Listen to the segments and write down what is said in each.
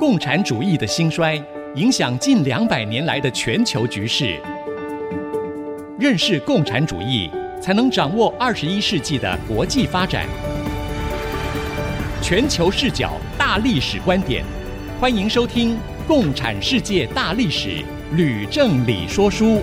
共产主义的兴衰影响近两百年来的全球局势。认识共产主义，才能掌握二十一世纪的国际发展。全球视角大历史观点，欢迎收听《共产世界大历史》，吕正理说书。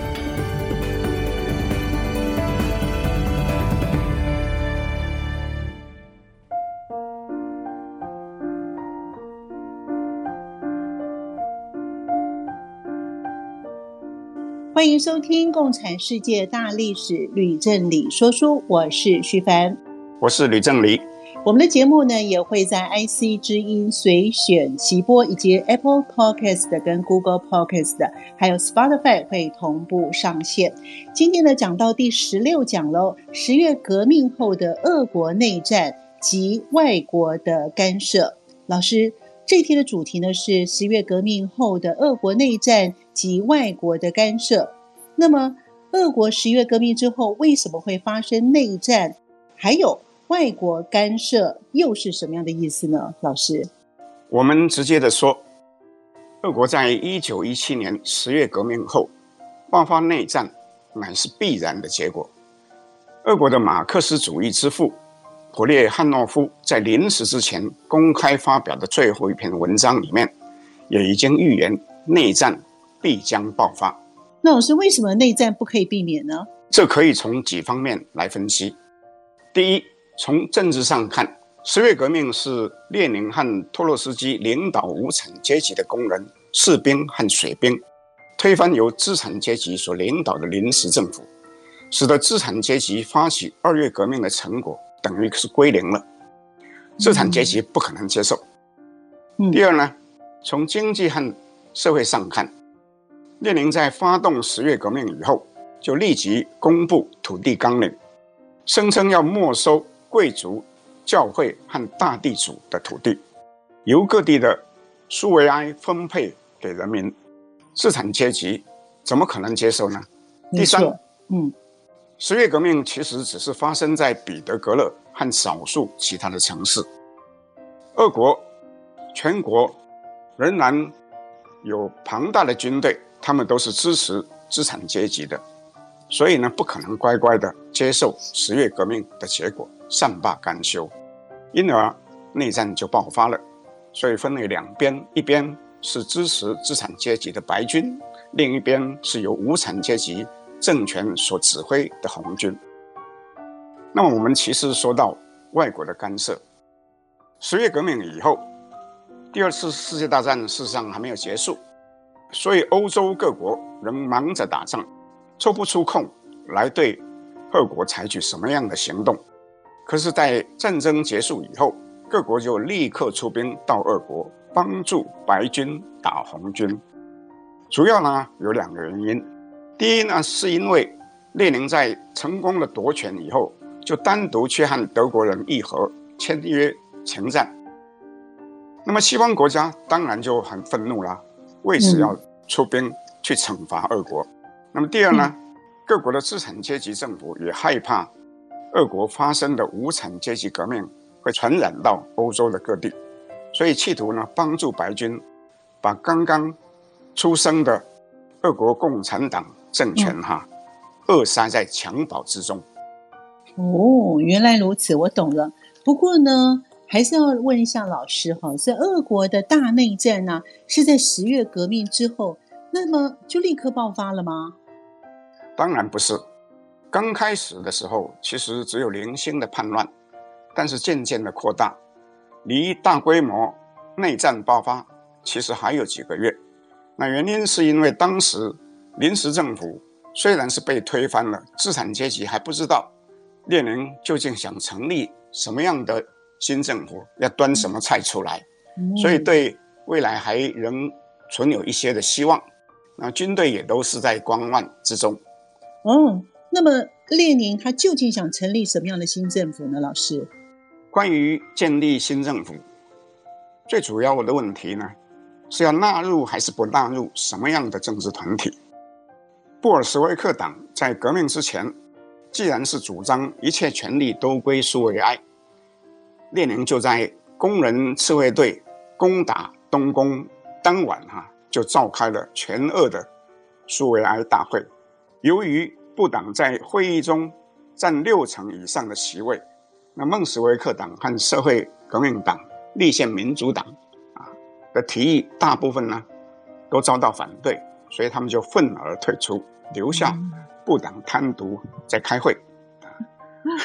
欢迎收听《共产世界大历史》，吕正理说书，我是徐凡，我是吕正理。我们的节目呢，也会在 IC 之音随选齐播，以及 Apple Podcast 跟 Google Podcast，还有 Spotify 会同步上线。今天呢，讲到第十六讲喽，十月革命后的俄国内战及外国的干涉。老师，这一天的主题呢是十月革命后的俄国内战。及外国的干涉，那么俄国十月革命之后为什么会发生内战？还有外国干涉又是什么样的意思呢？老师，我们直接的说，俄国在一九一七年十月革命后爆发内战，乃是必然的结果。俄国的马克思主义之父普列汉诺夫在临死之前公开发表的最后一篇文章里面，也已经预言内战。必将爆发。那老师，为什么内战不可以避免呢？这可以从几方面来分析。第一，从政治上看，十月革命是列宁和托洛斯基领导无产阶级的工人、士兵和水兵，推翻由资产阶级所领导的临时政府，使得资产阶级发起二月革命的成果等于是归零了。资产阶级不可能接受。嗯。第二呢，从经济和社会上看。列宁在发动十月革命以后，就立即公布土地纲领，声称要没收贵族、教会和大地主的土地，由各地的苏维埃分配给人民。资产阶级怎么可能接受呢？第三，嗯，十月革命其实只是发生在彼得格勒和少数其他的城市，俄国全国仍然有庞大的军队。他们都是支持资产阶级的，所以呢，不可能乖乖的接受十月革命的结果，善罢甘休，因而内战就爆发了。所以分为两边，一边是支持资产阶级的白军，另一边是由无产阶级政权所指挥的红军。那么我们其实说到外国的干涉，十月革命以后，第二次世界大战事实上还没有结束。所以，欧洲各国仍忙着打仗，抽不出空来对俄国采取什么样的行动。可是，在战争结束以后，各国就立刻出兵到俄国，帮助白军打红军。主要呢有两个原因：第一呢，是因为列宁在成功的夺权以后，就单独去和德国人议和，签约停战。那么，西方国家当然就很愤怒了。为此要出兵去惩罚俄国。嗯、那么第二呢，各国的资产阶级政府也害怕俄国发生的无产阶级革命会传染到欧洲的各地，所以企图呢帮助白军把刚刚出生的俄国共产党政权哈扼杀在襁褓之中。哦，原来如此，我懂了。不过呢。还是要问一下老师哈，在俄国的大内战呢，是在十月革命之后，那么就立刻爆发了吗？当然不是，刚开始的时候其实只有零星的叛乱，但是渐渐的扩大，离大规模内战爆发其实还有几个月。那原因是因为当时临时政府虽然是被推翻了，资产阶级还不知道列宁究竟想成立什么样的。新政府要端什么菜出来，嗯、所以对未来还仍存有一些的希望。那军队也都是在观望之中。哦，那么列宁他究竟想成立什么样的新政府呢？老师，关于建立新政府，最主要的问题呢，是要纳入还是不纳入什么样的政治团体？布尔什维克党在革命之前，既然是主张一切权力都归苏维埃。列宁就在工人赤卫队攻打东宫当晚哈、啊、就召开了全俄的苏维埃大会。由于布党在会议中占六成以上的席位，那孟什维克党和社会革命党、立宪民主党啊的提议大部分呢都遭到反对，所以他们就愤而退出，留下布党单独在开会。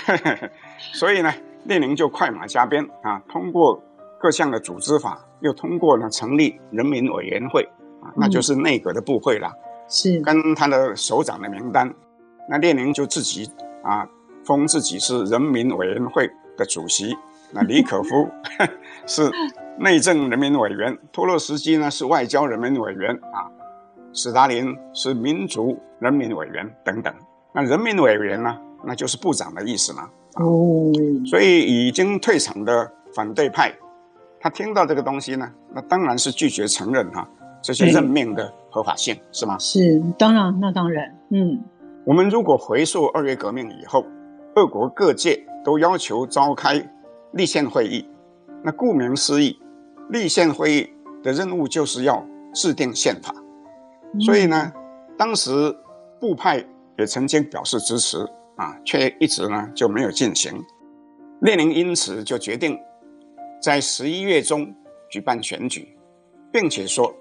所以呢，列宁就快马加鞭啊，通过各项的组织法，又通过了成立人民委员会啊，那就是内阁的部会了。是跟他的首长的名单，那列宁就自己啊封自己是人民委员会的主席，那李可夫 是内政人民委员，托洛斯基呢是外交人民委员啊，史达林是民族人民委员等等。那人民委员呢，那就是部长的意思嘛。哦，所以已经退场的反对派，他听到这个东西呢，那当然是拒绝承认哈、啊。这些任命的合法性是吗？是，当然，那当然，嗯。我们如果回溯二月革命以后，俄国各界都要求召开立宪会议。那顾名思义，立宪会议的任务就是要制定宪法。嗯、所以呢，当时布派也曾经表示支持啊，却一直呢就没有进行。列宁因此就决定在十一月中举办选举，并且说。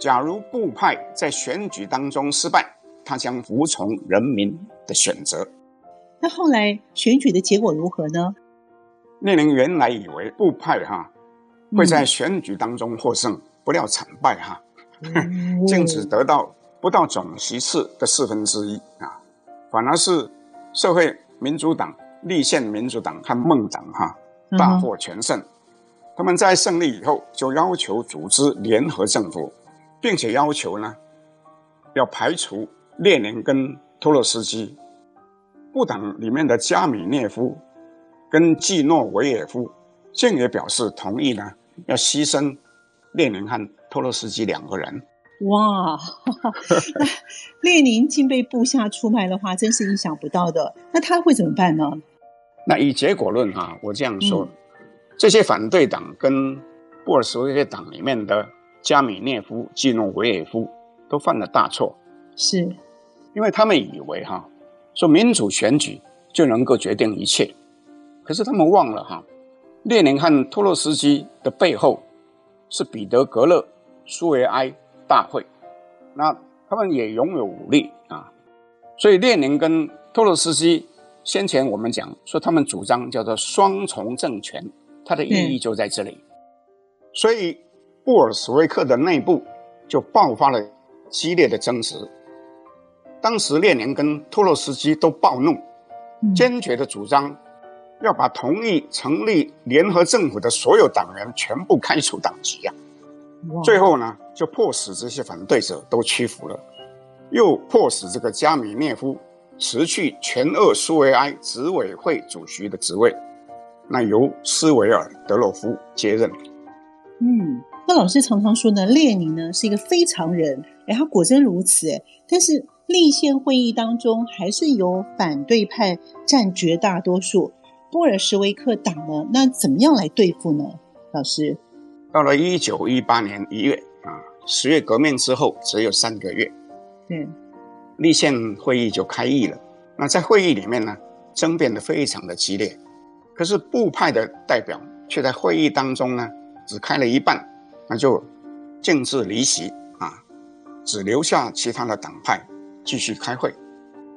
假如布派在选举当中失败，他将服从人民的选择。那后来选举的结果如何呢？列宁原来以为布派哈会在选举当中获胜，嗯、不料惨败哈，竟只得到不到总席次的四分之一啊，反而是社会民主党、立宪民主党和孟党哈大获全胜。嗯、他们在胜利以后就要求组织联合政府。并且要求呢，要排除列宁跟托洛斯基，布党里面的加米涅夫跟季诺维也夫，竟也表示同意呢，要牺牲列宁和托洛斯基两个人。哇，列宁竟被部下出卖的话，真是意想不到的。那他会怎么办呢？那以结果论哈，我这样说，嗯、这些反对党跟布尔什维克党里面的。加米涅夫、季诺维也夫都犯了大错，是，因为他们以为哈，说民主选举就能够决定一切，可是他们忘了哈，列宁和托洛斯基的背后是彼得格勒苏维埃大会，那他们也拥有武力啊，所以列宁跟托洛斯基先前我们讲说他们主张叫做双重政权，它的意义就在这里，嗯、所以。布尔什维克的内部就爆发了激烈的争执。当时列宁跟托洛斯基都暴怒，坚决的主张要把同意成立联合政府的所有党员全部开除党籍啊！最后呢，就迫使这些反对者都屈服了，又迫使这个加米涅夫辞去全俄苏维埃执委会主席的职位，那由斯维尔德洛夫接任。嗯。那老师常常说呢，列宁呢是一个非常人，哎，他果真如此，哎，但是立宪会议当中还是由反对派占绝大多数，布尔什维克党呢，那怎么样来对付呢？老师，到了一九一八年一月啊，十月革命之后只有三个月，嗯，立宪会议就开议了。那在会议里面呢，争辩的非常的激烈，可是布派的代表却在会议当中呢，只开了一半。那就径自离席啊，只留下其他的党派继续开会。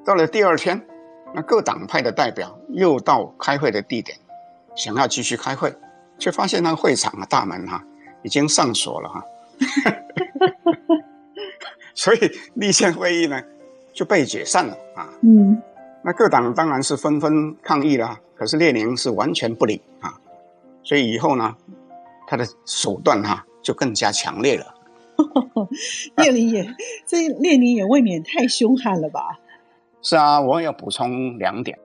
到了第二天，那各党派的代表又到开会的地点，想要继续开会，却发现那个会场的大门哈、啊、已经上锁了哈、啊，所以立宪会议呢就被解散了啊。嗯，那各党当然是纷纷抗议了，可是列宁是完全不理啊，所以以后呢，他的手段哈、啊。就更加强烈了。列宁也，这列宁也未免太凶悍了吧？是啊，我要补充两点。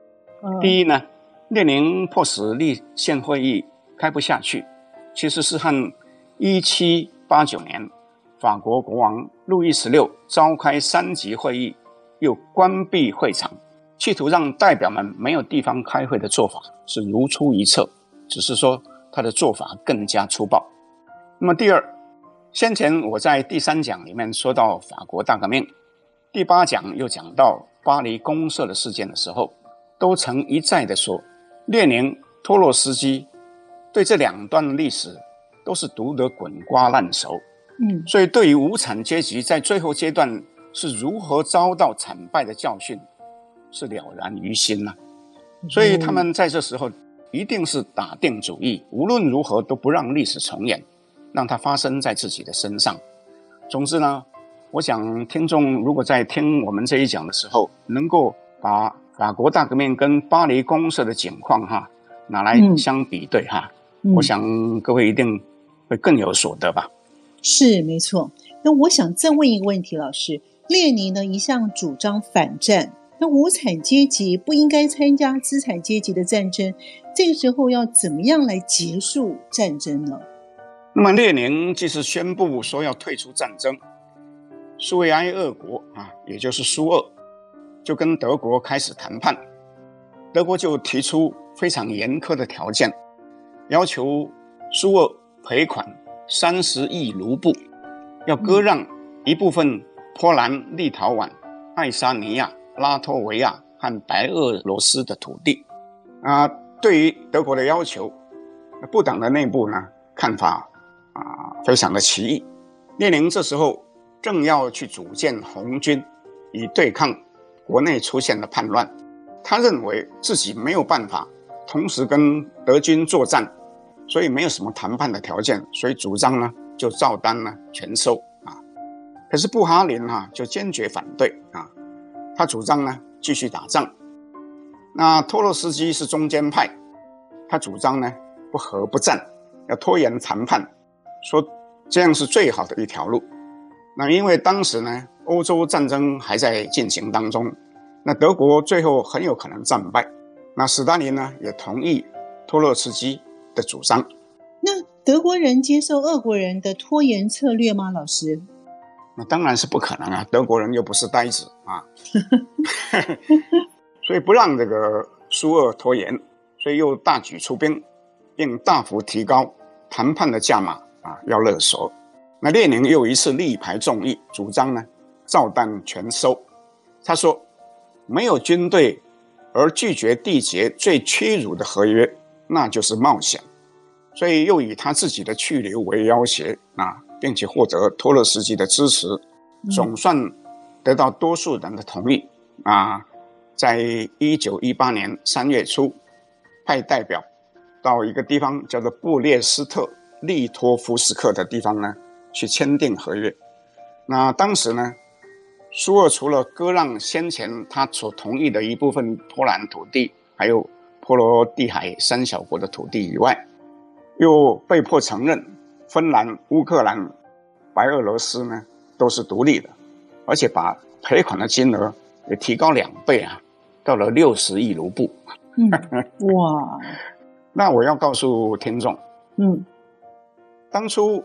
嗯、第一呢，列宁迫使立宪会议开不下去，其实是和一七八九年法国国王路易十六召开三级会议，又关闭会场，企图让代表们没有地方开会的做法是如出一辙，只是说他的做法更加粗暴。那么第二，先前我在第三讲里面说到法国大革命，第八讲又讲到巴黎公社的事件的时候，都曾一再的说，列宁、托洛斯基对这两段历史都是读得滚瓜烂熟。嗯，所以对于无产阶级在最后阶段是如何遭到惨败的教训，是了然于心呐、啊。所以他们在这时候一定是打定主意，无论如何都不让历史重演，让它发生在自己的身上。总之呢，我想听众如果在听我们这一讲的时候，能够把法国大革命跟巴黎公社的景况哈拿来相比对哈，嗯、我想各位一定会更有所得吧。是没错。那我想再问一个问题，老师，列宁呢一向主张反战。那无产阶级不应该参加资产阶级的战争，这个时候要怎么样来结束战争呢？那么列宁即使宣布说要退出战争，苏维埃俄国啊，也就是苏俄，就跟德国开始谈判。德国就提出非常严苛的条件，要求苏俄赔款三十亿卢布，要割让一部分波兰、立陶宛、爱沙尼亚。拉脱维亚和白俄罗斯的土地，啊，对于德国的要求，布党的内部呢看法啊非常的奇异。列宁这时候正要去组建红军，以对抗国内出现的叛乱，他认为自己没有办法同时跟德军作战，所以没有什么谈判的条件，所以主张呢就照单呢全收啊。可是布哈林哈、啊、就坚决反对啊。他主张呢继续打仗，那托洛斯基是中间派，他主张呢不和不战，要拖延谈判，说这样是最好的一条路。那因为当时呢欧洲战争还在进行当中，那德国最后很有可能战败，那斯大林呢也同意托洛斯基的主张。那德国人接受俄国人的拖延策略吗？老师？那当然是不可能啊！德国人又不是呆子啊，所以不让这个苏俄拖延，所以又大举出兵，并大幅提高谈判的价码啊，要勒索。那列宁又一次力排众议，主张呢照单全收。他说，没有军队而拒绝缔结最屈辱的合约，那就是冒险。所以又以他自己的去留为要挟啊。并且获得托洛斯基的支持，总算得到多数人的同意。嗯、啊，在一九一八年三月初，派代表到一个地方叫做布列斯特利托夫斯克的地方呢，去签订合约。那当时呢，苏俄除了割让先前他所同意的一部分波兰土地，还有波罗的海三小国的土地以外，又被迫承认。芬兰、乌克兰、白俄罗斯呢，都是独立的，而且把赔款的金额也提高两倍啊，到了六十亿卢布。嗯，哇！那我要告诉听众，嗯，当初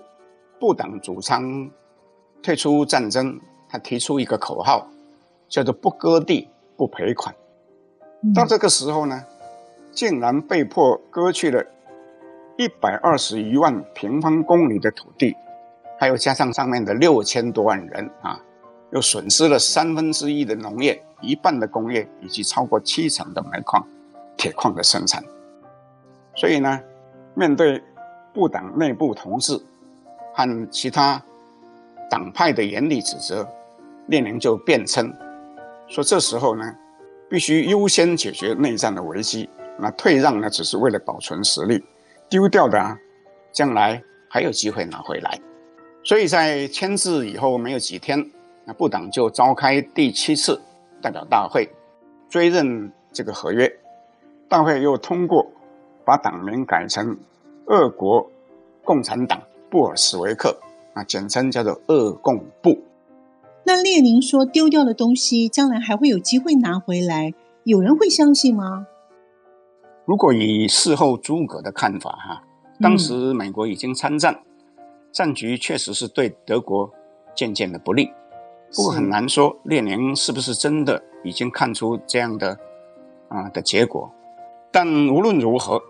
不党主张退出战争，他提出一个口号，叫做“不割地不赔款”。嗯，到这个时候呢，竟然被迫割去了。一百二十余万平方公里的土地，还有加上上面的六千多万人啊，又损失了三分之一的农业、一半的工业以及超过七成的煤矿、铁矿的生产。所以呢，面对部党内部同志和其他党派的严厉指责，列宁就辩称说：“这时候呢，必须优先解决内战的危机，那退让呢，只是为了保存实力。”丢掉的啊，将来还有机会拿回来。所以在签字以后没有几天，那布党就召开第七次代表大会，追认这个合约。大会又通过把党名改成俄国共产党布尔什维克，啊，简称叫做俄共布。那列宁说丢掉的东西将来还会有机会拿回来，有人会相信吗？如果以事后诸葛的看法，哈，当时美国已经参战，战局确实是对德国渐渐的不利。不过很难说列宁是不是真的已经看出这样的啊的结果。但无论如何，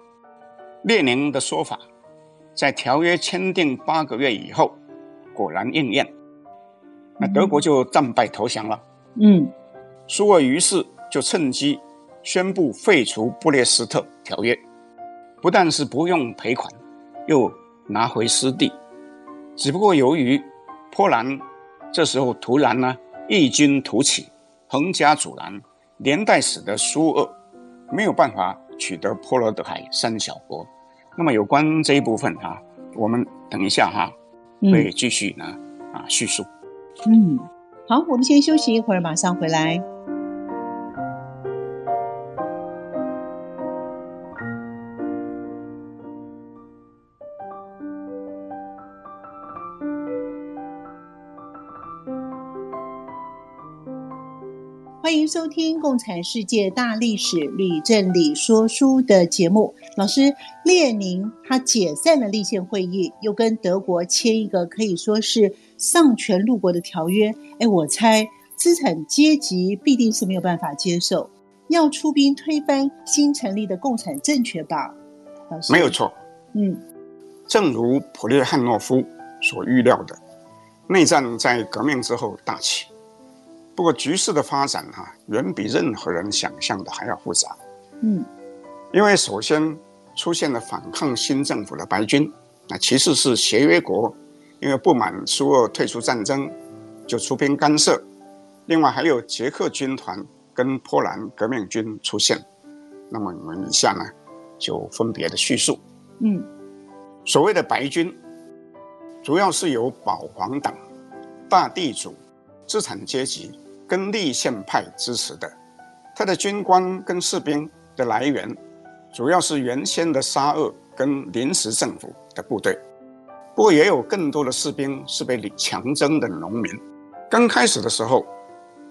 列宁的说法，在条约签订八个月以后，果然应验，那德国就战败投降了。嗯，苏俄于是就趁机宣布废除布列斯特条约，不但是不用赔款，又拿回失地。只不过由于波兰这时候突然呢异军突起，横加阻拦，连带使得苏俄没有办法取得波罗的海三小国。那么有关这一部分哈、啊，我们等一下哈、啊、会继续呢、嗯、啊叙述。嗯，好，我们先休息一会儿，马上回来。欢迎收听《共产世界大历史吕正理说书》的节目。老师，列宁他解散了立宪会议，又跟德国签一个可以说是丧权辱国的条约。哎，我猜资产阶级必定是没有办法接受，要出兵推翻新成立的共产政权吧？老师，没有错。嗯，正如普列汉诺夫所预料的，内战在革命之后大起。不过局势的发展哈、啊，远比任何人想象的还要复杂。嗯，因为首先出现了反抗新政府的白军，那其次是协约国，因为不满苏俄退出战争，就出兵干涉。另外还有捷克军团跟波兰革命军出现。那么我们以下呢，就分别的叙述。嗯，所谓的白军，主要是由保皇党、大地主、资产阶级。跟立宪派支持的，他的军官跟士兵的来源，主要是原先的沙俄跟临时政府的部队，不过也有更多的士兵是被强征的农民。刚开始的时候，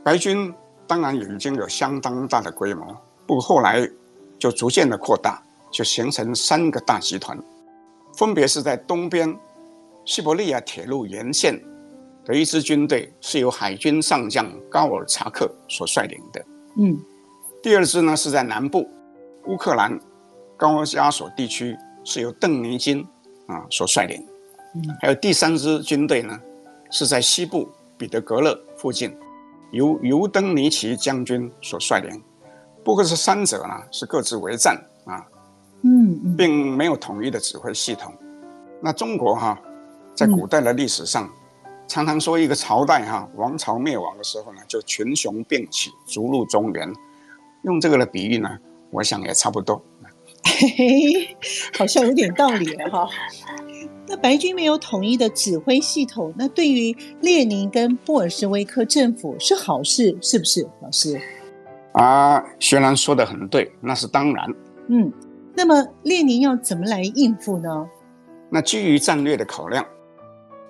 白军当然已经有相当大的规模，不过后来就逐渐的扩大，就形成三个大集团，分别是在东边西伯利亚铁路沿线。的一支军队是由海军上将高尔察克所率领的。嗯，第二支呢是在南部乌克兰高加索地区，是由邓尼金啊所率领。嗯，还有第三支军队呢是在西部彼得格勒附近，由尤登尼奇将军所率领。不过这三者呢是各自为战啊，嗯，嗯，并没有统一的指挥系统。那中国哈、啊，在古代的历史上。嗯常常说一个朝代哈王朝灭亡的时候呢，就群雄并起，逐鹿中原。用这个的比喻呢，我想也差不多。嘿嘿，好像有点道理哈。那白军没有统一的指挥系统，那对于列宁跟布尔什维克政府是好事，是不是，老师？啊，学兰说的很对，那是当然。嗯，那么列宁要怎么来应付呢？那基于战略的考量。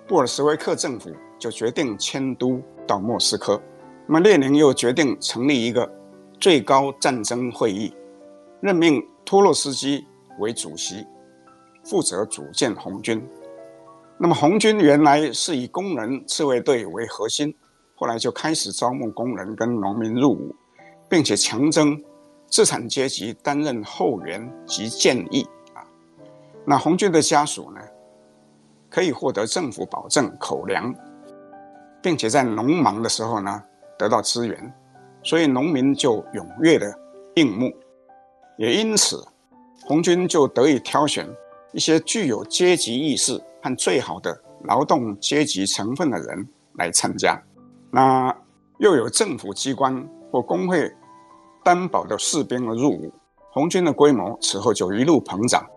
布尔什维克政府就决定迁都到莫斯科，那么列宁又决定成立一个最高战争会议，任命托洛斯基为主席，负责组建红军。那么红军原来是以工人自卫队为核心，后来就开始招募工人跟农民入伍，并且强征资产阶级担任后援及建议啊。那红军的家属呢？可以获得政府保证口粮，并且在农忙的时候呢得到支援，所以农民就踊跃的应募，也因此红军就得以挑选一些具有阶级意识和最好的劳动阶级成分的人来参加。那又有政府机关或工会担保的士兵的入伍，红军的规模此后就一路膨胀，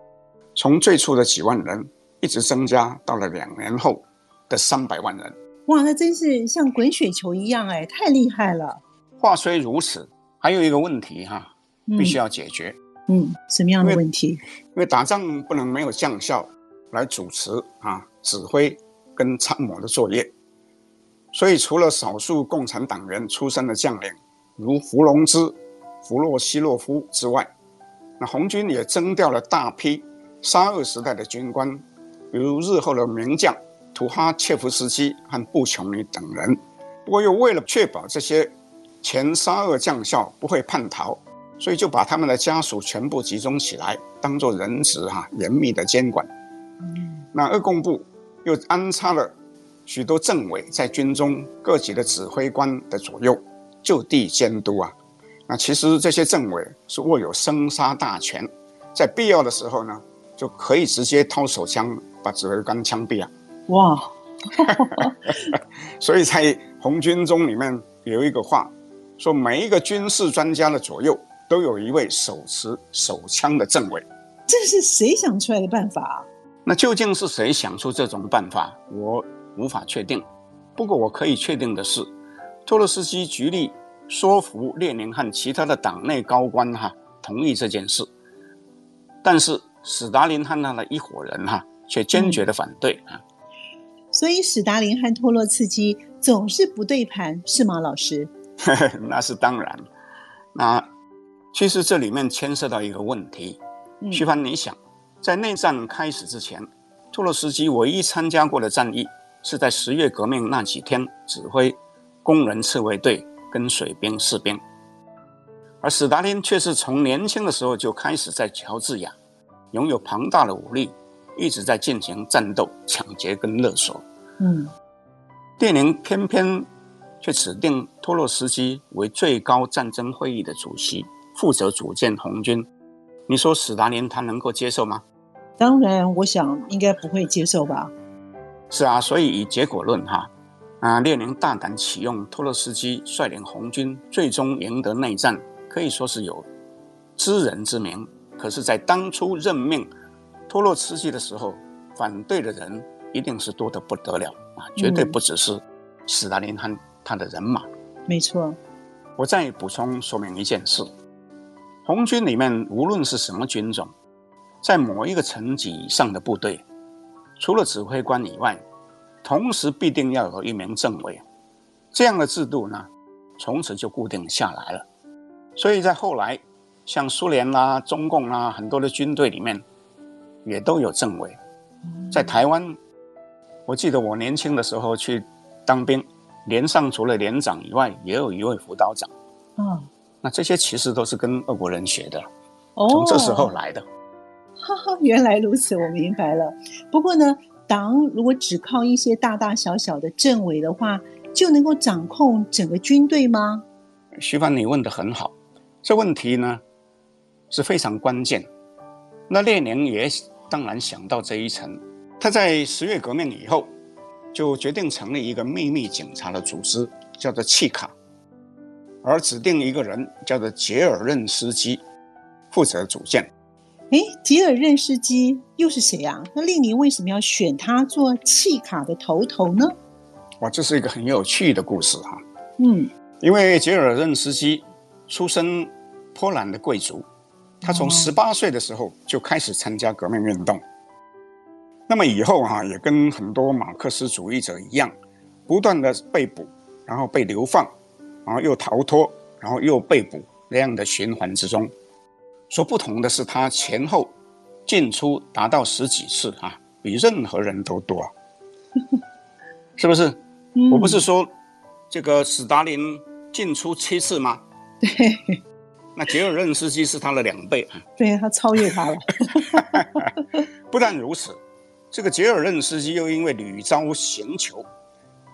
从最初的几万人。一直增加到了两年后的三百万人。哇，那真是像滚雪球一样哎，太厉害了。话虽如此，还有一个问题哈，必须要解决。嗯，什么样的问题？因为，因为打仗不能没有将校来主持啊、指挥跟参谋的作业，所以除了少数共产党员出身的将领，如弗龙芝、弗洛西洛夫之外，那红军也征调了大批沙俄时代的军官。比如日后的名将图哈切夫斯基和布琼尼等人，不过又为了确保这些前沙俄将校不会叛逃，所以就把他们的家属全部集中起来，当做人质哈，严密的监管。那俄共部又安插了许多政委在军中各级的指挥官的左右就地监督啊。那其实这些政委是握有生杀大权，在必要的时候呢，就可以直接掏手枪把指挥官枪毙啊。哇！所以在红军中里面有一个话，说每一个军事专家的左右都有一位手持手枪的政委。这是谁想出来的办法啊？那究竟是谁想出这种办法？我无法确定。不过我可以确定的是，托洛斯基极力说服列宁和其他的党内高官哈同意这件事，但是史达林和他的一伙人哈却坚决的反对啊。所以史达林和托洛茨基总是不对盘，是吗，老师？那是当然。那其实这里面牵涉到一个问题。徐帆，你想，在内战开始之前，托洛茨基唯一参加过的战役是在十月革命那几天指挥工人自卫队跟水兵士兵，而史达林却是从年轻的时候就开始在乔治亚拥有庞大的武力，一直在进行战斗、抢劫跟勒索。嗯，列宁偏偏却指定托洛斯基为最高战争会议的主席，负责组建红军。你说史达林他能够接受吗？当然，我想应该不会接受吧。是啊，所以以结果论哈，啊，列宁大胆启用托洛斯基率领红军，最终赢得内战，可以说是有知人之明。可是，在当初任命托洛斯基的时候，反对的人一定是多得不得了啊，绝对不只是斯大林他他的人马。嗯，没错。我再补充说明一件事。红军里面无论是什么军种，在某一个层级以上的部队，除了指挥官以外，同时必定要有一名政委。这样的制度呢，从此就固定下来了。所以在后来，像苏联啦、中共啦，很多的军队里面也都有政委。在台湾，我记得我年轻的时候去当兵，连上除了连长以外，也有一位辅导长。嗯。那这些其实都是跟俄国人学的，从这时候来的。哈哈，原来如此，我明白了。不过呢，党如果只靠一些大大小小的政委的话，就能够掌控整个军队吗？徐帆，你问的很好，这问题呢是非常关键。那列宁也当然想到这一层，他在十月革命以后就决定成立一个秘密警察的组织，叫做契卡。而指定一个人叫做杰尔任斯基，负责组建。哎，杰尔任斯基又是谁啊？那列宁为什么要选他做契卡的头头呢？哇，这是一个很有趣的故事哈。嗯，因为杰尔任斯基出身波兰的贵族，他从十八岁的时候就开始参加革命运动。那么以后哈，也跟很多马克思主义者一样，不断的被捕，然后被流放。然后又逃脱，然后又被捕，那样的循环之中。所不同的是，他前后进出达到十几次啊，比任何人都多，是不是？嗯、我不是说这个史达林进出七次吗？对。那杰尔任斯基是他的两倍啊。对，他超越他了。不但如此，这个杰尔任斯基又因为屡遭刑求，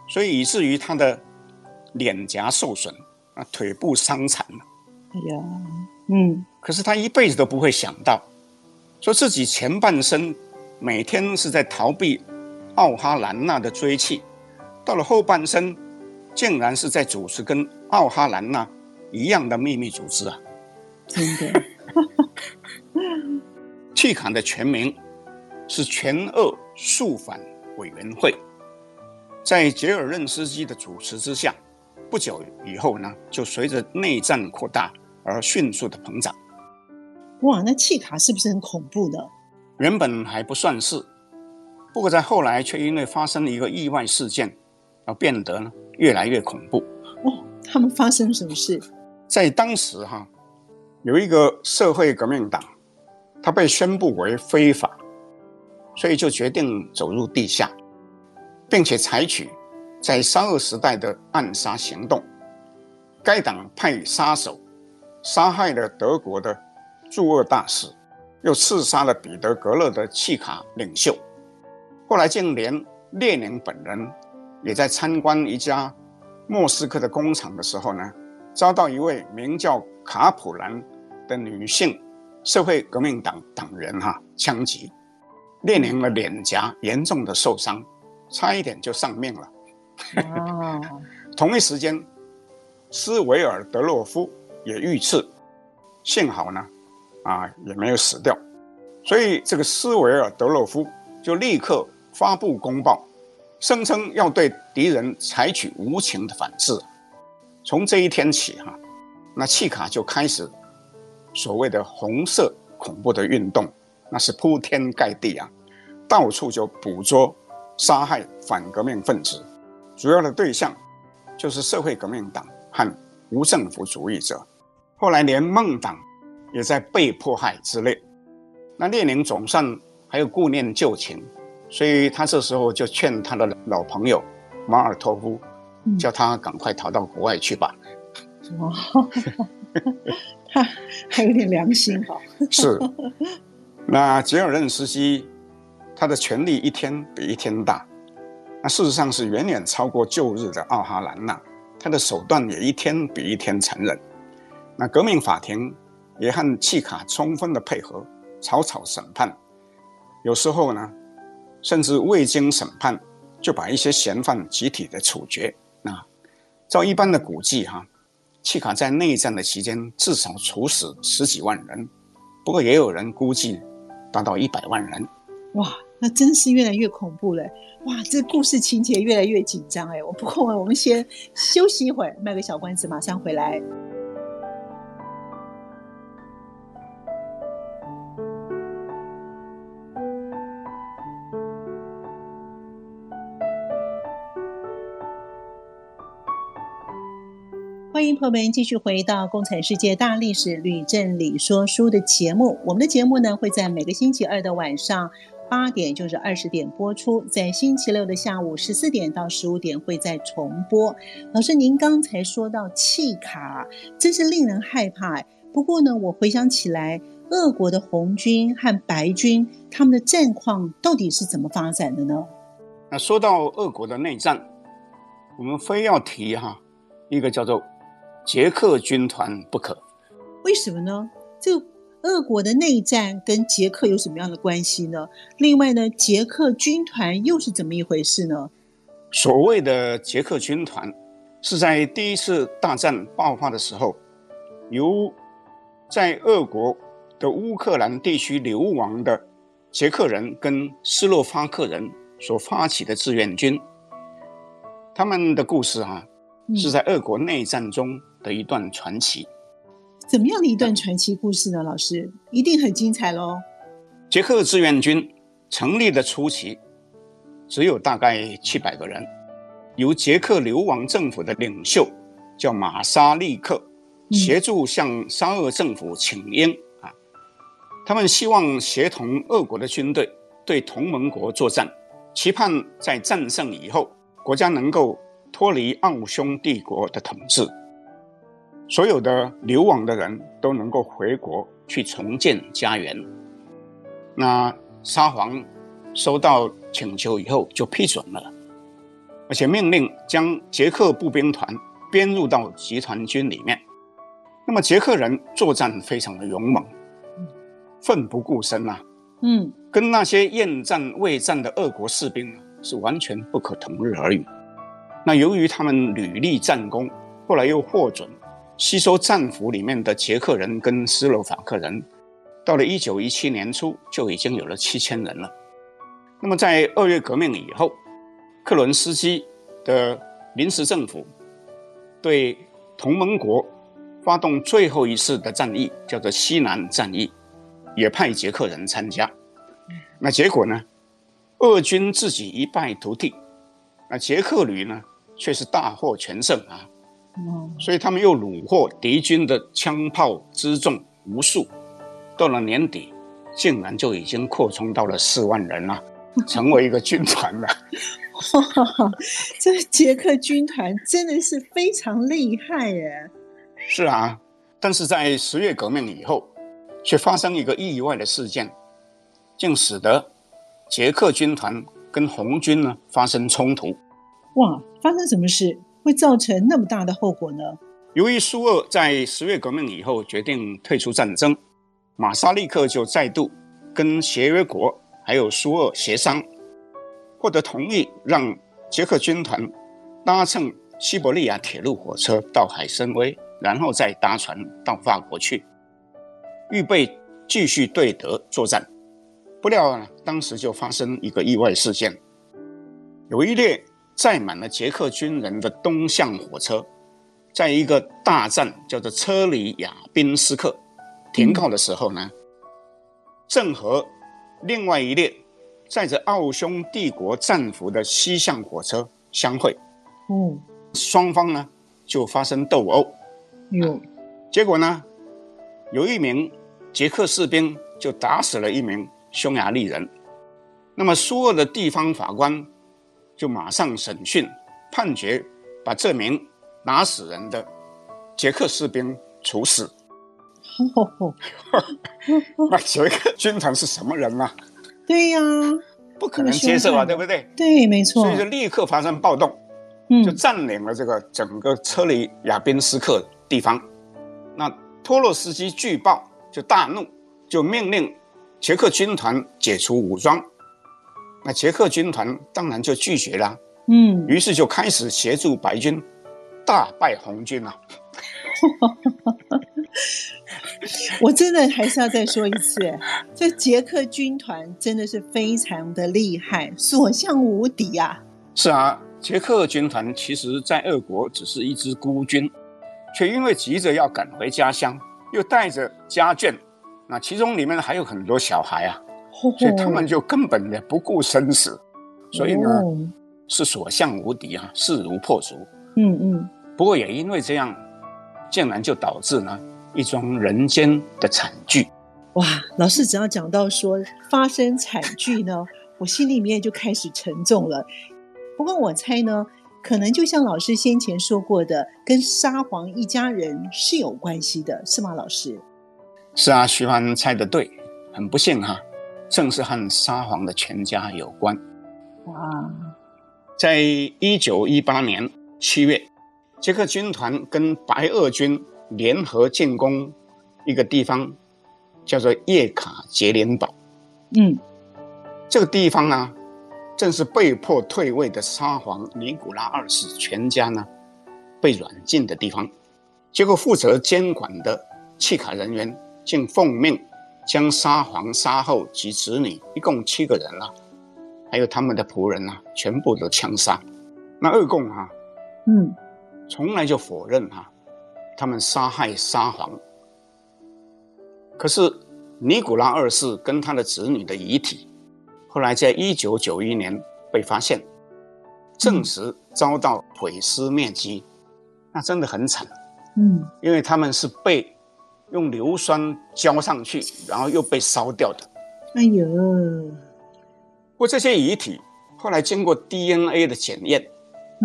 所以以至于他的。脸颊受损啊，腿部伤残了。哎呀，嗯，可是他一辈子都不会想到，说自己前半生每天是在逃避奥哈兰娜的追缉，到了后半生，竟然是在主持跟奥哈兰娜一样的秘密组织啊！真的，契卡的全名是全俄肃反委员会，在杰尔任斯基的主持之下。不久以后呢，就随着内战扩大而迅速的膨胀。哇，那契卡是不是很恐怖的？原本还不算是，不过在后来却因为发生了一个意外事件，而变得呢越来越恐怖。哦，他们发生什么事？在当时哈，有一个社会革命党，它被宣布为非法，所以就决定走入地下，并且采取。在沙俄时代的暗杀行动，该党派杀手杀害了德国的驻俄大使，又刺杀了彼得格勒的契卡领袖，后来竟连列宁本人也在参观一家莫斯科的工厂的时候呢，遭到一位名叫卡普兰的女性社会革命党党人哈枪击，列宁的脸颊严重的受伤，差一点就丧命了。哦、同一时间，斯维尔德洛夫也遇刺，幸好呢，啊也没有死掉。所以这个斯维尔德洛夫就立刻发布公报，声称要对敌人采取无情的反制。从这一天起，哈，那契卡就开始所谓的红色恐怖的运动，那是铺天盖地啊，到处就捕捉、杀害反革命分子。主要的对象就是社会革命党和无政府主义者，后来连孟党也在被迫害之列。那列宁总算还有顾念旧情，所以他这时候就劝他的老朋友马尔托夫，叫他赶快逃到国外去吧。哈 还有点良心哈。是，那杰尔任斯基，他的权力一天比一天大。那事实上是远远超过旧日的奥哈兰娜，他的手段也一天比一天残忍。那革命法庭也和契卡充分的配合，草草审判。有时候呢，甚至未经审判就把一些嫌犯集体的处决。那照一般的估计，哈，契卡在内战的期间至少处死十几万人，不过也有人估计达到一百万人。哇！那真是越来越恐怖了，哇！这故事情节越来越紧张哎。我不过我们先休息一会儿，卖个小关子，马上回来。欢迎朋友们继续回到《共产世界大历史吕振理说书》的节目。我们的节目呢，会在每个星期二的晚上。八点就是二十点播出，在星期六的下午十四点到十五点会再重播。老师，您刚才说到契卡，真是令人害怕。不过呢，我回想起来，俄国的红军和白军他们的战况到底是怎么发展的呢？那说到俄国的内战，我们非要提哈一个叫做捷克军团不可。为什么呢？这个。俄国的内战跟捷克有什么样的关系呢？另外呢，捷克军团又是怎么一回事呢？所谓的捷克军团，是在第一次大战爆发的时候，由在俄国的乌克兰地区流亡的捷克人跟斯洛伐克人所发起的志愿军。他们的故事啊，是在俄国内战中的一段传奇。怎么样的一段传奇故事呢？老师一定很精彩喽！捷克志愿军成立的初期，只有大概七百个人，由捷克流亡政府的领袖叫马沙利克协助向沙俄政府请缨啊，他们希望协同俄国的军队对同盟国作战，期盼在战胜以后，国家能够脱离奥匈帝国的统治。所有的流亡的人都能够回国去重建家园。那沙皇收到请求以后就批准了，而且命令将捷克步兵团编入到集团军里面。那么捷克人作战非常的勇猛，奋不顾身呐，嗯，跟那些厌战畏战的俄国士兵是完全不可同日而语。那由于他们屡立战功，后来又获准。吸收战俘里面的捷克人跟斯洛伐克人，到了一九一七年初就已经有了七千人了。那么在二月革命以后，克伦斯基的临时政府对同盟国发动最后一次的战役，叫做西南战役，也派捷克人参加。那结果呢？俄军自己一败涂地，那捷克旅呢却是大获全胜啊。所以他们又虏获敌军的枪炮辎重无数，到了年底，竟然就已经扩充到了四万人了，成为一个军团了。哇，这捷克军团真的是非常厉害耶！是啊，但是在十月革命以后，却发生一个意外的事件，竟使得捷克军团跟红军呢发生冲突。哇，发生什么事会造成那么大的后果呢？由于苏俄在十月革命以后决定退出战争，马沙立刻就再度跟协约国还有苏俄协商，获得同意，让捷克军团搭乘西伯利亚铁路火车到海参崴，然后再搭船到法国去，预备继续对德作战。不料呢，当时就发生一个意外事件，有一列载满了捷克军人的东向火车，在一个大站叫做车里亚宾斯克停靠的时候呢，正和另外一列载着奥匈帝国战俘的西向火车相会。嗯，双方呢就发生斗殴。有，结果呢，有一名捷克士兵就打死了一名匈牙利人。那么苏俄的地方法官就马上审讯，判决把这名。打死人的捷克士兵处死。那捷克军团是什么人啊？对呀，不可能接受啊，对不对？对，没错。所以就立刻发生暴动，嗯就占领了这个整个车里亚宾斯克地方。那托洛斯基据报就大怒，就命令捷克军团解除武装。那捷克军团当然就拒绝了，嗯，于是就开始协助白军。大败红军啊！我真的还是要再说一次，这捷克军团真的是非常的厉害，所向无敌啊！是啊，捷克军团其实在俄国只是一支孤军，却因为急着要赶回家乡，又带着家眷，那其中里面还有很多小孩啊，所以他们就根本的不顾生死，所以呢，是所向无敌啊，势如破竹。嗯嗯。不过也因为这样，竟然就导致呢一桩人间的惨剧。哇，老师只要讲到说发生惨剧呢，我心里面就开始沉重了。不过我猜呢，可能就像老师先前说过的，跟沙皇一家人是有关系的，是吗？老师？是啊，徐帆猜的对。很不幸哈，正是和沙皇的全家有关。哇，在一九一八年七月。捷克军团跟白俄军联合进攻一个地方，叫做叶卡捷琳堡。嗯，这个地方呢，正是被迫退位的沙皇尼古拉二世全家呢被软禁的地方。结果负责监管的契卡人员竟奉命将沙皇沙后及子女一共七个人啊，还有他们的仆人啊，全部都枪杀。那二共哈，嗯。从来就否认哈，他们杀害沙皇。可是尼古拉二世跟他的子女的遗体，后来在一九九一年被发现，证实遭到毁尸灭迹，那真的很惨。嗯，因为他们是被用硫酸浇上去，然后又被烧掉的。哎呦！不过这些遗体后来经过 DNA 的检验，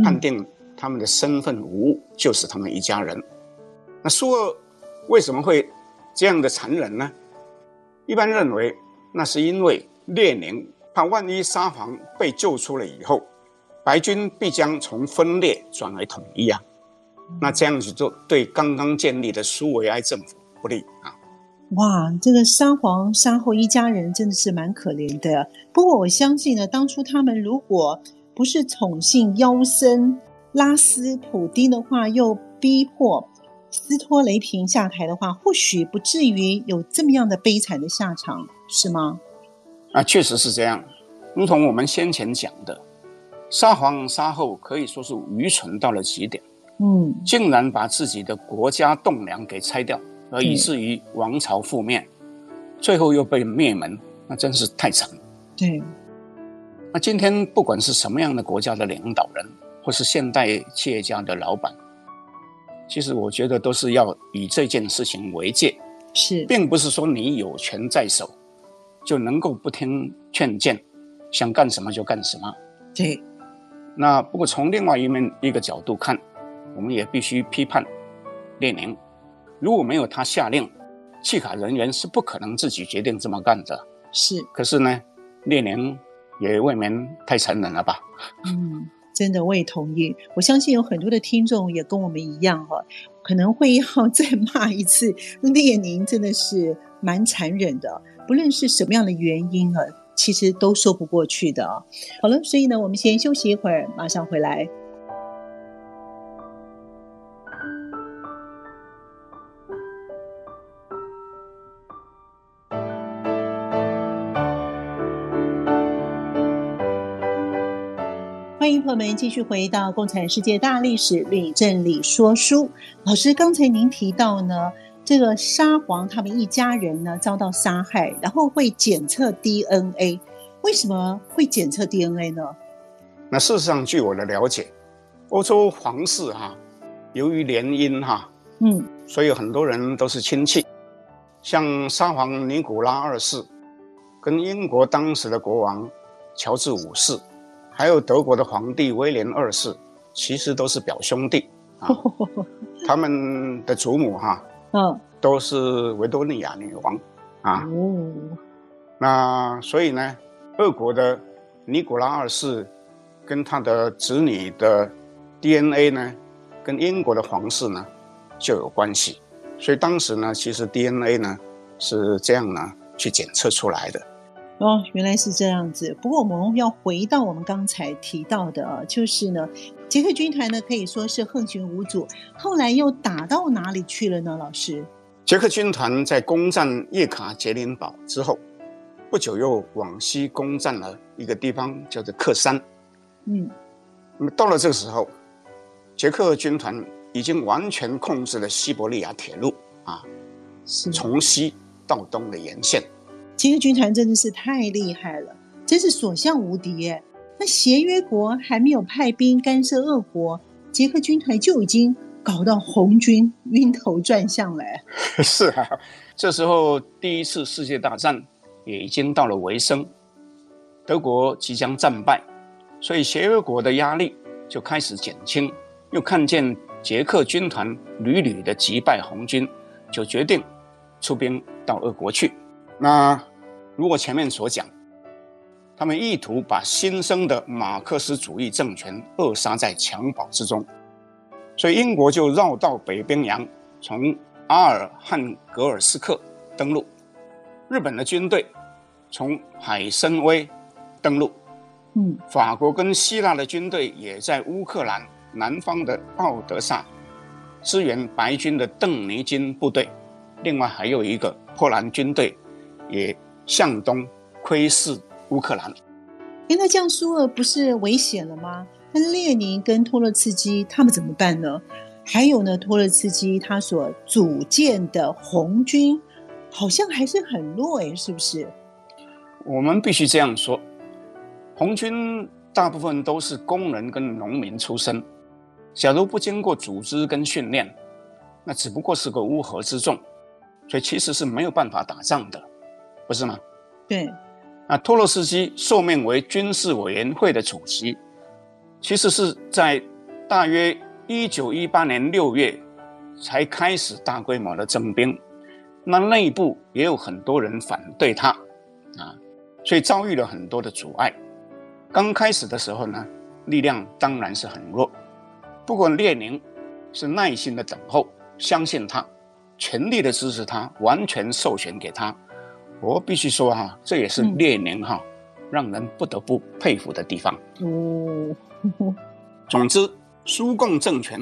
判定。他们的身份无误，就是他们一家人。那苏俄为什么会这样的残忍呢？一般认为，那是因为列宁怕万一沙皇被救出了以后，白军必将从分裂转为统一啊。那这样子就对刚刚建立的苏维埃政府不利啊。哇，这个沙皇沙后一家人真的是蛮可怜的。不过我相信呢，当初他们如果不是宠幸妖僧。拉斯普丁的话，又逼迫斯托雷平下台的话，或许不至于有这么样的悲惨的下场，是吗？啊，确实是这样。如同我们先前讲的，沙皇沙后可以说是愚蠢到了极点，嗯，竟然把自己的国家栋梁给拆掉，而以至于王朝覆灭，最后又被灭门，那真是太惨了。对。那今天不管是什么样的国家的领导人，或是现代企业家的老板，其实我觉得都是要以这件事情为戒，是，并不是说你有权在手就能够不听劝谏，想干什么就干什么。对。那不过从另外一面一个角度看，我们也必须批判列宁，如果没有他下令，弃卡人员是不可能自己决定这么干的。是。可是呢，列宁也未免太残忍了吧？嗯。真的，我也同意。我相信有很多的听众也跟我们一样哈，可能会要再骂一次列宁，真的是蛮残忍的。不论是什么样的原因啊，其实都说不过去的啊。好了，所以呢，我们先休息一会儿，马上回来。欢迎朋友们继续回到《共产世界大历史吕振理说书》。老师，刚才您提到呢，这个沙皇他们一家人呢遭到杀害，然后会检测 DNA，为什么会检测 DNA 呢？那事实上，据我的了解，欧洲皇室哈、啊，由于联姻哈，嗯，所以很多人都是亲戚，像沙皇尼古拉二世，跟英国当时的国王乔治五世。还有德国的皇帝威廉二世，其实都是表兄弟啊。他们的祖母哈，嗯，都是维多利亚女王啊。哦，那所以呢，俄国的尼古拉二世跟他的子女的 DNA 呢，跟英国的皇室呢就有关系。所以当时呢，其实 DNA 呢是这样呢去检测出来的。哦，原来是这样子。不过我们要回到我们刚才提到的啊，就是呢，捷克军团呢可以说是横行无阻。后来又打到哪里去了呢？老师，捷克军团在攻占叶卡捷琳堡之后，不久又往西攻占了一个地方，叫做克山。嗯，那么到了这个时候，捷克军团已经完全控制了西伯利亚铁路啊，从西到东的沿线。捷克军团真的是太厉害了，真是所向无敌耶！那协约国还没有派兵干涉俄国，捷克军团就已经搞到红军晕头转向了。是啊，这时候第一次世界大战也已经到了尾声，德国即将战败，所以协约国的压力就开始减轻。又看见捷克军团屡屡的击败红军，就决定出兵到俄国去。那。如果前面所讲，他们意图把新生的马克思主义政权扼杀在襁褓之中，所以英国就绕道北冰洋，从阿尔汉格尔斯克登陆；日本的军队从海参崴登陆；嗯，法国跟希腊的军队也在乌克兰南方的奥德萨支援白军的邓尼金部队，另外还有一个波兰军队也。向东窥视乌克兰，哎，那这样苏俄不是危险了吗？那列宁跟托洛茨基他们怎么办呢？还有呢，托洛茨基他所组建的红军好像还是很弱，哎，是不是？我们必须这样说，红军大部分都是工人跟农民出身，假如不经过组织跟训练，那只不过是个乌合之众，所以其实是没有办法打仗的。不是吗？对，那托洛斯基受命为军事委员会的主席，其实是在大约一九一八年六月才开始大规模的征兵，那内部也有很多人反对他，啊，所以遭遇了很多的阻碍。刚开始的时候呢，力量当然是很弱，不过列宁是耐心的等候，相信他，全力的支持他，完全授权给他。我必须说哈，这也是列宁哈，让人不得不佩服的地方。哦，总之，苏共政权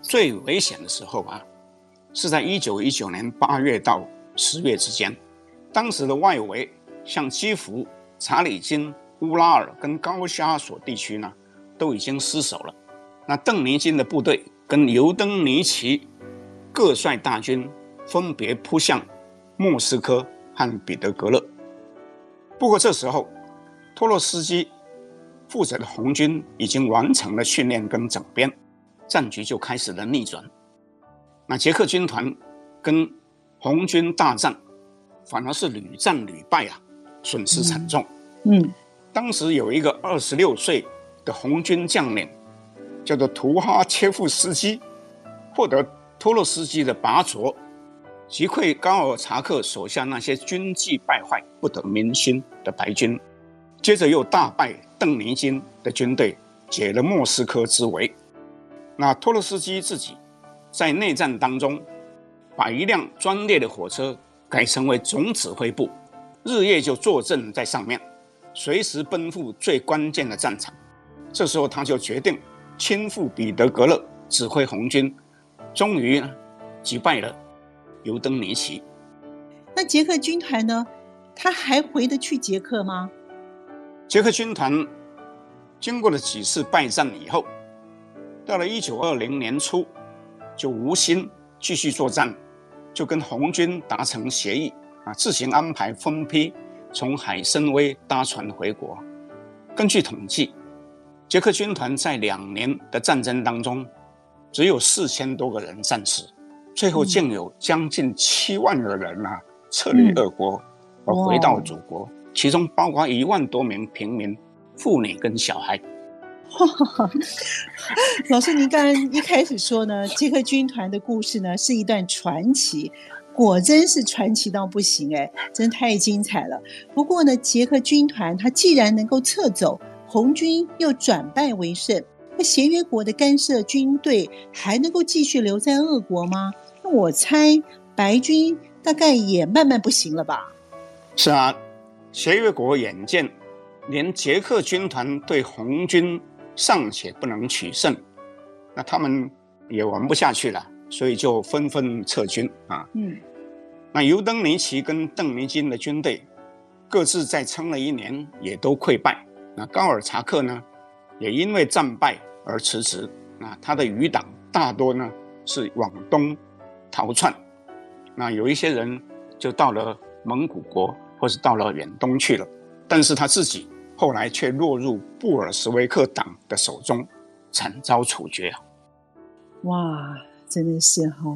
最危险的时候啊，是在一九一九年八月到十月之间。当时的外围，像基辅、查理金、乌拉尔跟高加索地区呢，都已经失守了。那邓尼金的部队跟尤登尼奇各率大军，分别扑向莫斯科。和彼得格勒。不过这时候，托洛斯基负责的红军已经完成了训练跟整编，战局就开始了逆转。那捷克军团跟红军大战，反而是屡战屡败啊，损失惨重。嗯，嗯，当时有一个二十六岁的红军将领，叫做图哈切夫斯基，获得托洛斯基的拔擢。击溃高尔察克手下那些军纪败坏、不得民心的白军，接着又大败邓尼金的军队，解了莫斯科之围。那托洛斯基自己在内战当中，把一辆专列的火车改成为总指挥部，日夜就坐镇在上面，随时奔赴最关键的战场。这时候他就决定亲赴彼得格勒指挥红军，终于击败了尤登尼奇。那捷克军团呢？他还回得去捷克吗？捷克军团经过了几次败战以后，到了一九二零年初，就无心继续作战，就跟红军达成协议啊，自行安排分批从海参崴搭船回国。根据统计，捷克军团在两年的战争当中，只有四千多个人战死，最后竟有将近七万的人啊撤离俄国。嗯而回到祖国，哇其中包括一万多名平民、妇女跟小孩。老师，您刚刚一开始说呢，捷克军团的故事呢是一段传奇，果真是传奇到不行哎，真太精彩了。不过呢，捷克军团它既然能够撤走，红军又转败为胜，那协约国的干涉军队还能够继续留在俄国吗？那我猜白军大概也慢慢不行了吧。是啊，协约国眼见连捷克军团对红军尚且不能取胜，那他们也玩不下去了，所以就纷纷撤军啊。嗯，那尤登尼奇跟邓尼金的军队各自再撑了一年，也都溃败。那高尔察克呢，也因为战败而辞职。那他的余党大多呢是往东逃窜，那有一些人就到了蒙古国。或是到了远东去了，但是他自己后来却落入布尔什维克党的手中，惨遭处决。哇，真的是哈，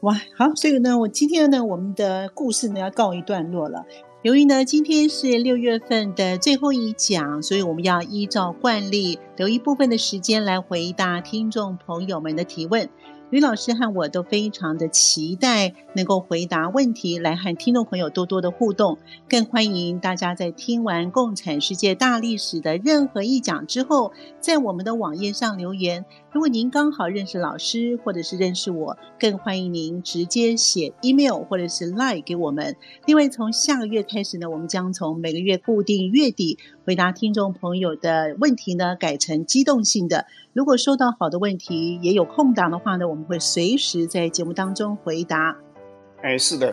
哇，好，所以呢，我今天呢，我们的故事呢要告一段落了。由于呢，今天是六月份的最后一讲，所以我们要依照惯例留一部分的时间来回答听众朋友们的提问。吕老师和我都非常的期待能够回答问题，来和听众朋友多多的互动。更欢迎大家在听完《共产世界大历史》的任何一讲之后，在我们的网页上留言。如果您刚好认识老师，或者是认识我，更欢迎您直接写 email 或者是 line 给我们。另外，从下个月开始呢，我们将从每个月固定月底回答听众朋友的问题呢，改成机动性的。如果收到好的问题，也有空档的话呢，我们会随时在节目当中回答。哎，是的，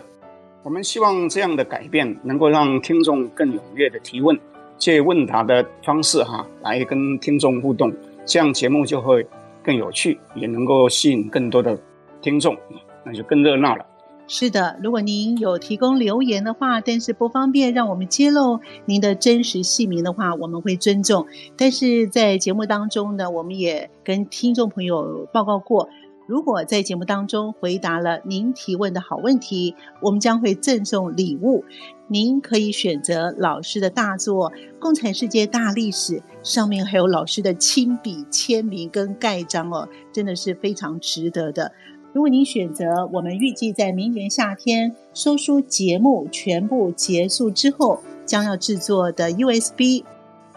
我们希望这样的改变能够让听众更踊跃的提问，借问答的方式哈，来跟听众互动，这样节目就会。更有趣，也能够吸引更多的听众，那就更热闹了。是的，如果您有提供留言的话，但是不方便让我们揭露您的真实姓名的话，我们会尊重。但是在节目当中呢，我们也跟听众朋友报告过。如果在节目当中回答了您提问的好问题，我们将会赠送礼物。您可以选择老师的大作《共产世界大历史》，上面还有老师的亲笔签名跟盖章哦，真的是非常值得的。如果您选择我们预计在明年夏天说书节目全部结束之后将要制作的 USB，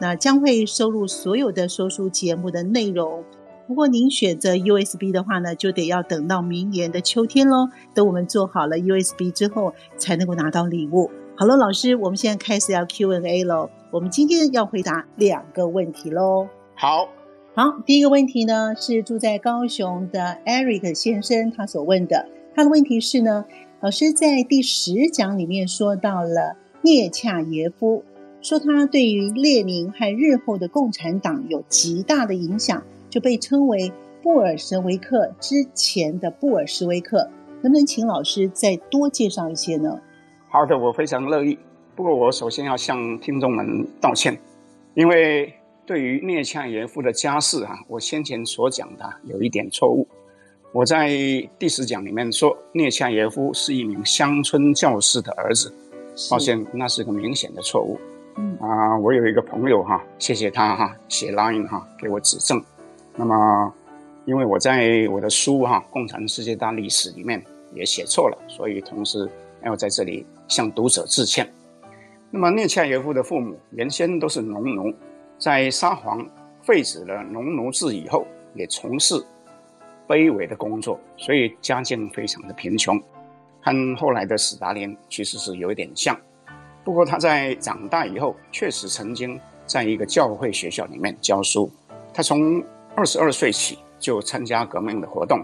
那将会收录所有的说书节目的内容。如果您选择 USB 的话呢，就得要等到明年的秋天喽。等我们做好了 USB 之后，才能够拿到礼物。好了，老师，我们现在开始要 Q&A 喽。我们今天要回答两个问题喽。好，好，第一个问题呢是住在高雄的 Eric 先生他所问的。他的问题是呢，老师在第十讲里面说到了涅恰耶夫，说他对于列宁和日后的共产党有极大的影响。就被称为布尔什维克之前的布尔什维克，能不能请老师再多介绍一些呢？好的，我非常乐意。不过我首先要向听众们道歉，因为对于聂恰耶夫的家世啊，我先前所讲的有一点错误。我在第十讲里面说聂恰耶夫是一名乡村教师的儿子，抱歉，那是个明显的错误。嗯啊，我有一个朋友哈，谢谢他哈，写 line 哈给我指正。那么，因为我在我的书哈《共产世界大历史》里面也写错了，所以同时要在这里向读者致歉。那么聂恰耶夫的父母原先都是农奴，在沙皇废止了农奴制以后，也从事卑微的工作，所以家境非常的贫穷，和后来的史达林其实是有一点像。不过他在长大以后，确实曾经在一个教会学校里面教书。他从二十二岁起就参加革命的活动，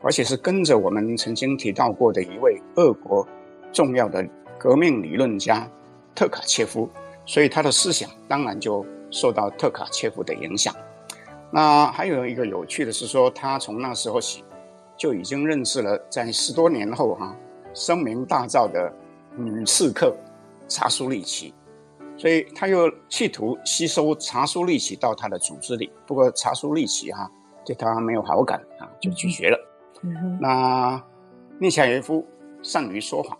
而且是跟着我们曾经提到过的一位俄国重要的革命理论家特卡切夫，所以他的思想当然就受到特卡切夫的影响。那还有一个有趣的是说，他从那时候起就已经认识了在十多年后哈、声名大噪的女刺客查苏利奇。所以他又企图吸收查苏利奇到他的组织里，不过查苏利奇哈、啊、对他没有好感啊，就拒绝了。那聂恰耶夫善于说谎，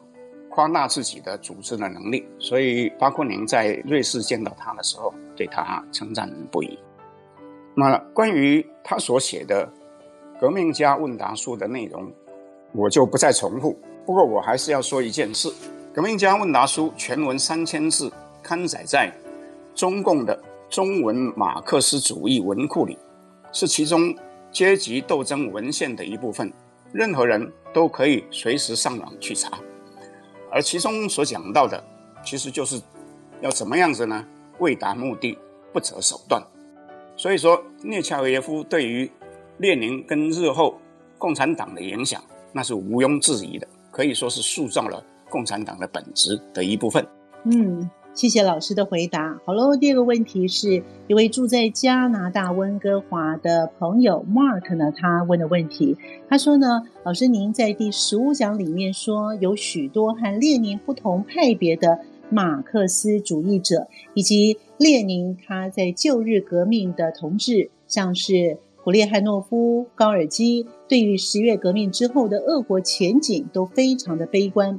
夸大自己的组织的能力，所以巴库宁在瑞士见到他的时候，对他称赞不已。那关于他所写的《革命家问答书》的内容，我就不再重复。不过我还是要说一件事，《革命家问答书》全文三千字。刊载在中共的中文马克思主义文库里，是其中阶级斗争文献的一部分，任何人都可以随时上网去查。而其中所讲到的，其实就是要怎么样子呢？为达目的不择手段。所以说，聂恰维耶夫对于列宁跟日后共产党的影响，那是毋庸置疑的，可以说是塑造了共产党的本质的一部分。嗯。谢谢老师的回答。好喽，第二个问题是一位住在加拿大温哥华的朋友 Mark 呢，他问的问题。他说呢，老师您在第十五讲里面说，有许多和列宁不同派别的马克思主义者，以及列宁他在旧日革命的同志，像是普列汉诺夫、高尔基，对于十月革命之后的俄国前景都非常的悲观。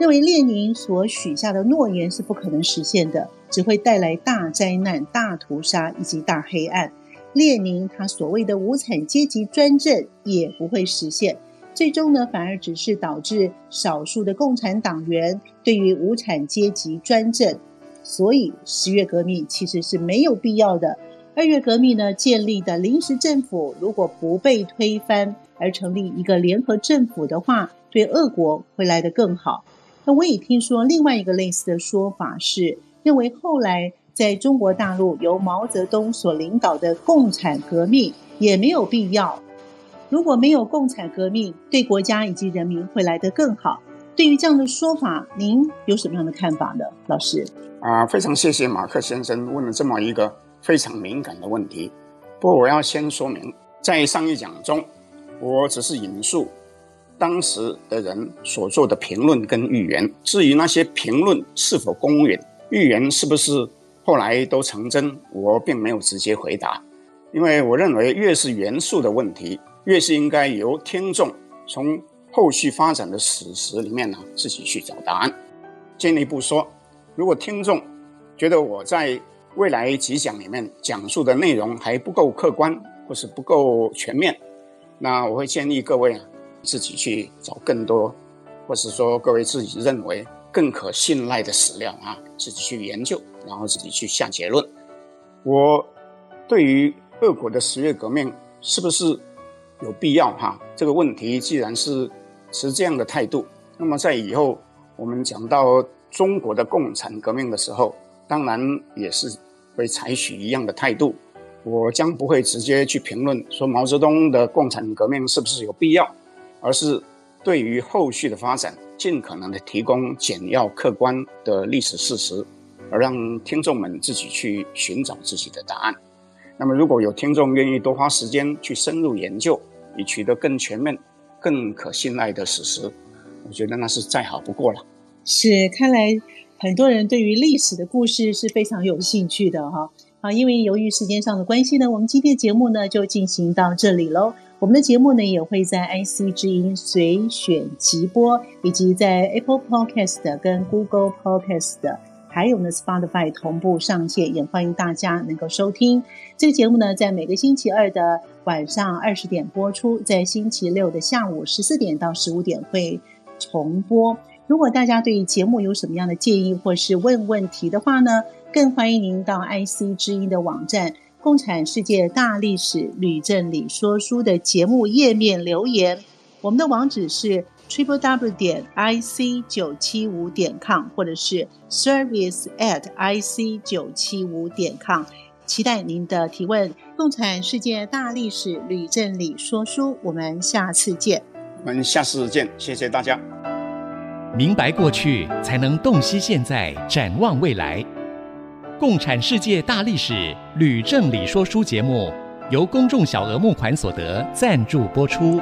认为列宁所许下的诺言是不可能实现的，只会带来大灾难、大屠杀以及大黑暗。列宁他所谓的无产阶级专政也不会实现，最终呢，反而只是导致少数的共产党员对于无产阶级专政。所以十月革命其实是没有必要的。二月革命呢，建立的临时政府如果不被推翻，而成立一个联合政府的话，对俄国会来得更好。那我也听说另外一个类似的说法是，认为后来在中国大陆由毛泽东所领导的共产革命也没有必要。如果没有共产革命，对国家以及人民会来得更好。对于这样的说法，您有什么样的看法呢，老师？啊，非常谢谢马克先生问了这么一个非常敏感的问题。不过我要先说明，在上一讲中，我只是引述。当时的人所做的评论跟预言，至于那些评论是否公允，预言是不是后来都成真，我并没有直接回答，因为我认为越是严肃的问题，越是应该由听众从后续发展的史实里面呢自己去找答案。进一步说，如果听众觉得我在未来几讲里面讲述的内容还不够客观或是不够全面，那我会建议各位啊。自己去找更多，或是说各位自己认为更可信赖的史料啊，自己去研究，然后自己去下结论。我对于俄国的十月革命是不是有必要哈？这个问题既然是持这样的态度，那么在以后我们讲到中国的共产革命的时候，当然也是会采取一样的态度。我将不会直接去评论说毛泽东的共产革命是不是有必要。而是对于后续的发展，尽可能的提供简要客观的历史事实，而让听众们自己去寻找自己的答案。那么，如果有听众愿意多花时间去深入研究，以取得更全面、更可信赖的史实，我觉得那是再好不过了。是，看来很多人对于历史的故事是非常有兴趣的哈。好，因为由于时间上的关系呢，我们今天节目呢就进行到这里喽。我们的节目呢也会在 IC 之音随选即播，以及在 Apple Podcast 跟 Google Podcast，还有呢 Spotify 同步上线，也欢迎大家能够收听。这个节目呢，在每个星期二的晚上二十点播出，在星期六的下午十四点到十五点会重播。如果大家对节目有什么样的建议或是问问题的话呢，更欢迎您到 IC 之音的网站。共产世界大历史吕正理说书的节目页面留言。我们的网址是 triple w 点 i c 九七五点 com，或者是 service at i c 九七五点 com。期待您的提问。共产世界大历史吕正理说书，我们下次见。我们下次见，谢谢大家。明白过去，才能洞悉现在，展望未来。共产世界大历史吕正理说书节目，由公众小额募款所得赞助播出。